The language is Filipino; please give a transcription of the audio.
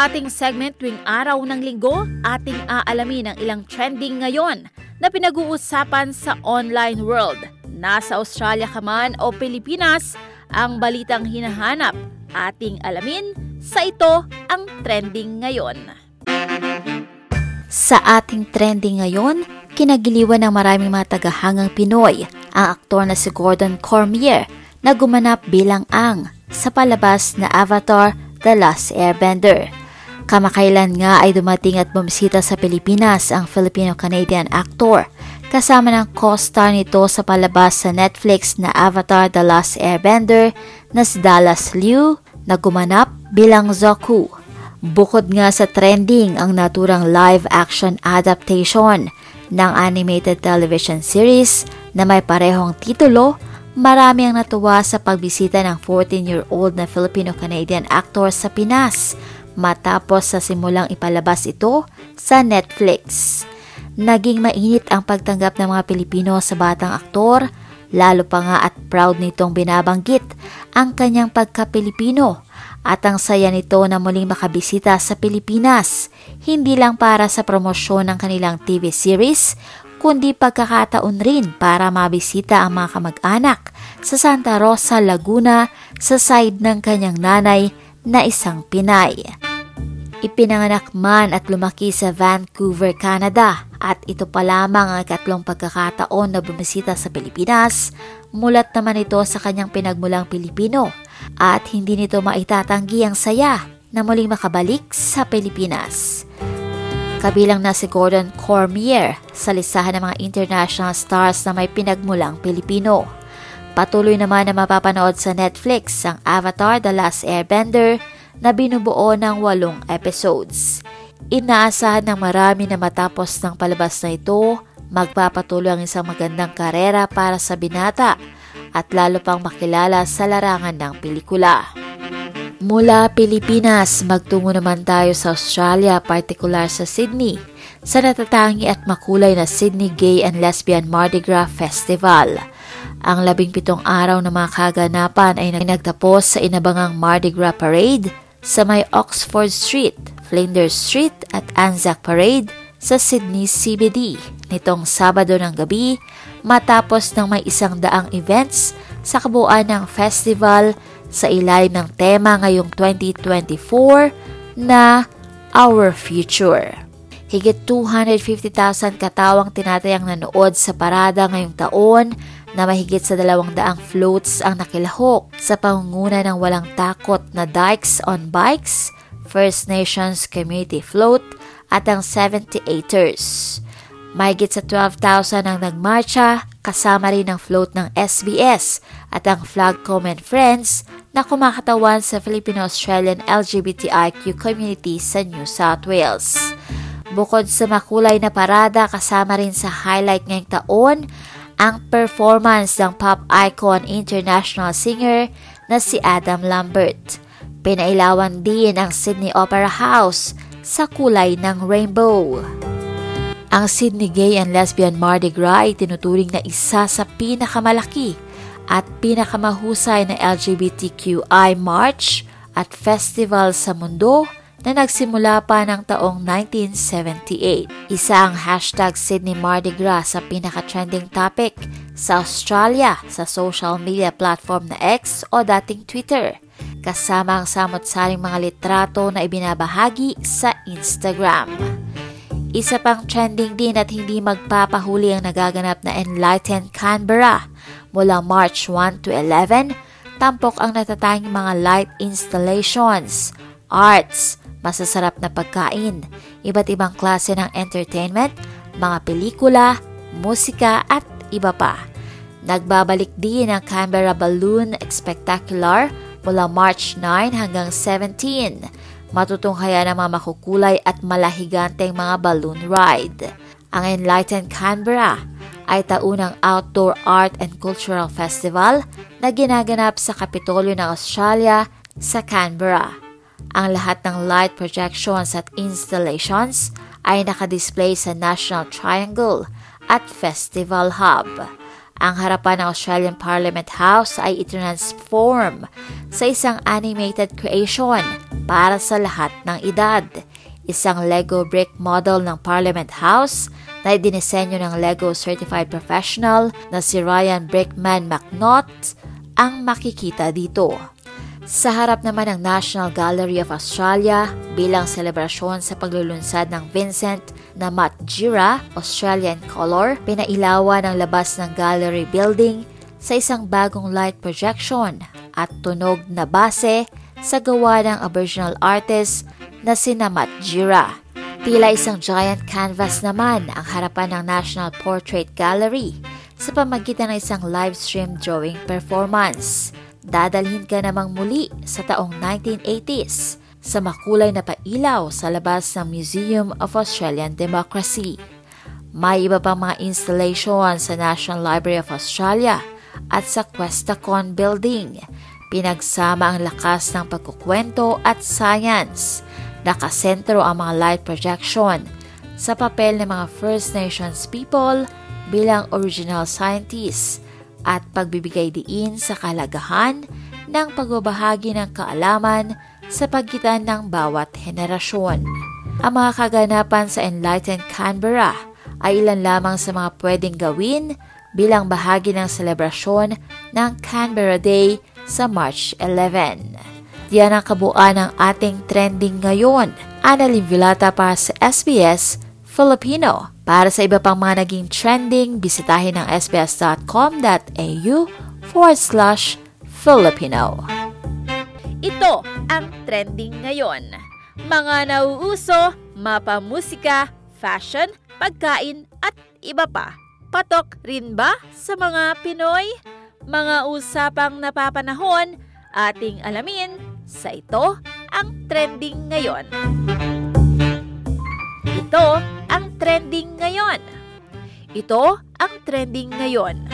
Ating segment tuwing araw ng linggo, ating aalamin ang ilang trending ngayon na pinag-uusapan sa online world. Nasa Australia ka man o Pilipinas, ang balitang hinahanap, ating alamin sa ito ang trending ngayon. Sa ating trending ngayon, kinagiliwan ng maraming mga tagahangang Pinoy ang aktor na si Gordon Cormier na gumanap bilang Ang sa palabas na Avatar The Last Airbender. Kamakailan nga ay dumating at bumisita sa Pilipinas ang Filipino-Canadian actor kasama ng co-star nito sa palabas sa Netflix na Avatar The Last Airbender na si Dallas Liu na gumanap bilang Zoku. Bukod nga sa trending ang naturang live-action adaptation ng animated television series na may parehong titulo, marami ang natuwa sa pagbisita ng 14-year-old na Filipino-Canadian actor sa Pinas matapos sa simulang ipalabas ito sa Netflix. Naging mainit ang pagtanggap ng mga Pilipino sa batang aktor, lalo pa nga at proud nitong binabanggit ang kanyang pagka-Pilipino at ang saya nito na muling makabisita sa Pilipinas, hindi lang para sa promosyon ng kanilang TV series, kundi pagkakataon rin para mabisita ang mga kamag-anak sa Santa Rosa, Laguna sa side ng kanyang nanay na isang Pinay. Ipinanganak man at lumaki sa Vancouver, Canada at ito pa lamang ang ikatlong pagkakataon na bumisita sa Pilipinas, mulat naman ito sa kanyang pinagmulang Pilipino at hindi nito maitatanggi ang saya na muling makabalik sa Pilipinas. Kabilang na si Gordon Cormier sa listahan ng mga international stars na may pinagmulang Pilipino. Patuloy naman na mapapanood sa Netflix ang Avatar The Last Airbender na binubuo ng walong episodes. Inaasahan ng marami na matapos ng palabas na ito, magpapatuloy ang isang magandang karera para sa binata at lalo pang makilala sa larangan ng pelikula. Mula Pilipinas, magtungo naman tayo sa Australia, partikular sa Sydney, sa natatangi at makulay na Sydney Gay and Lesbian Mardi Gras Festival. Ang labing pitong araw na mga kaganapan ay nagtapos sa inabangang Mardi Gras Parade sa may Oxford Street, Flinders Street at Anzac Parade sa Sydney CBD nitong Sabado ng gabi matapos ng may isang daang events sa kabuuan ng festival sa ilalim ng tema ngayong 2024 na Our Future. Higit 250,000 katawang tinatayang nanood sa parada ngayong taon na mahigit sa dalawang daang floats ang nakilahok sa pangunguna ng walang takot na Dykes on Bikes, First Nations Community Float at ang 78ers. Mahigit sa 12,000 ang nagmarcha, kasama rin ang float ng SBS at ang Flagcom and Friends na kumakatawan sa Filipino-Australian LGBTIQ community sa New South Wales. Bukod sa makulay na parada, kasama rin sa highlight ngayong taon ang performance ng pop icon international singer na si Adam Lambert. Pinailawan din ang Sydney Opera House sa kulay ng rainbow. Ang Sydney Gay and Lesbian Mardi Gras ay tinuturing na isa sa pinakamalaki at pinakamahusay na LGBTQI march at festival sa mundo na nagsimula pa ng taong 1978. Isa ang hashtag Sydney Mardi Gras sa pinaka-trending topic sa Australia sa social media platform na X o dating Twitter, kasama ang samot-saring mga litrato na ibinabahagi sa Instagram. Isa pang trending din at hindi magpapahuli ang nagaganap na Enlightened Canberra mula March 1 to 11, tampok ang natatanging mga light installations, arts, masasarap na pagkain, iba't ibang klase ng entertainment, mga pelikula, musika at iba pa. Nagbabalik din ang Canberra Balloon Spectacular mula March 9 hanggang 17. Matutunghayan ang mga makukulay at malahiganteng mga balloon ride. Ang Enlightened Canberra ay taunang outdoor art and cultural festival na ginaganap sa Kapitolyo ng Australia sa Canberra. Ang lahat ng light projections at installations ay nakadisplay sa National Triangle at Festival Hub. Ang harapan ng Australian Parliament House ay itransform sa isang animated creation para sa lahat ng edad. Isang Lego brick model ng Parliament House na idinisenyo ng Lego Certified Professional na si Ryan Brickman McNaught ang makikita dito. Sa harap naman ng National Gallery of Australia bilang selebrasyon sa paglulunsad ng Vincent na Matjira Australian Color, pinailawan ang labas ng gallery building sa isang bagong light projection at tunog na base sa gawa ng Aboriginal artist na si Namat Jira. Tila isang giant canvas naman ang harapan ng National Portrait Gallery sa pamagitan ng isang live stream drawing performance. Dadalhin ka namang muli sa taong 1980s sa makulay na pailaw sa labas ng Museum of Australian Democracy. May iba pang mga installation sa National Library of Australia at sa Questacon Building. Pinagsama ang lakas ng pagkukwento at science. Nakasentro ang mga light projection sa papel ng mga First Nations people bilang original scientists at pagbibigay diin sa kalagahan ng pagbabahagi ng kaalaman sa pagitan ng bawat henerasyon. Ang mga kaganapan sa Enlightened Canberra ay ilan lamang sa mga pwedeng gawin bilang bahagi ng selebrasyon ng Canberra Day sa March 11. Diyan ang kabuuan ng ating trending ngayon. Annalyn Vilata para sa SBS Filipino. Para sa iba pang mga naging trending, bisitahin ang sbs.com.au forward slash Filipino. Ito ang trending ngayon. Mga nauuso, mapamusika, fashion, pagkain at iba pa. Patok rin ba sa mga Pinoy? Mga usapang napapanahon, ating alamin sa ito ang trending ngayon. Ito trending ngayon. Ito ang trending ngayon.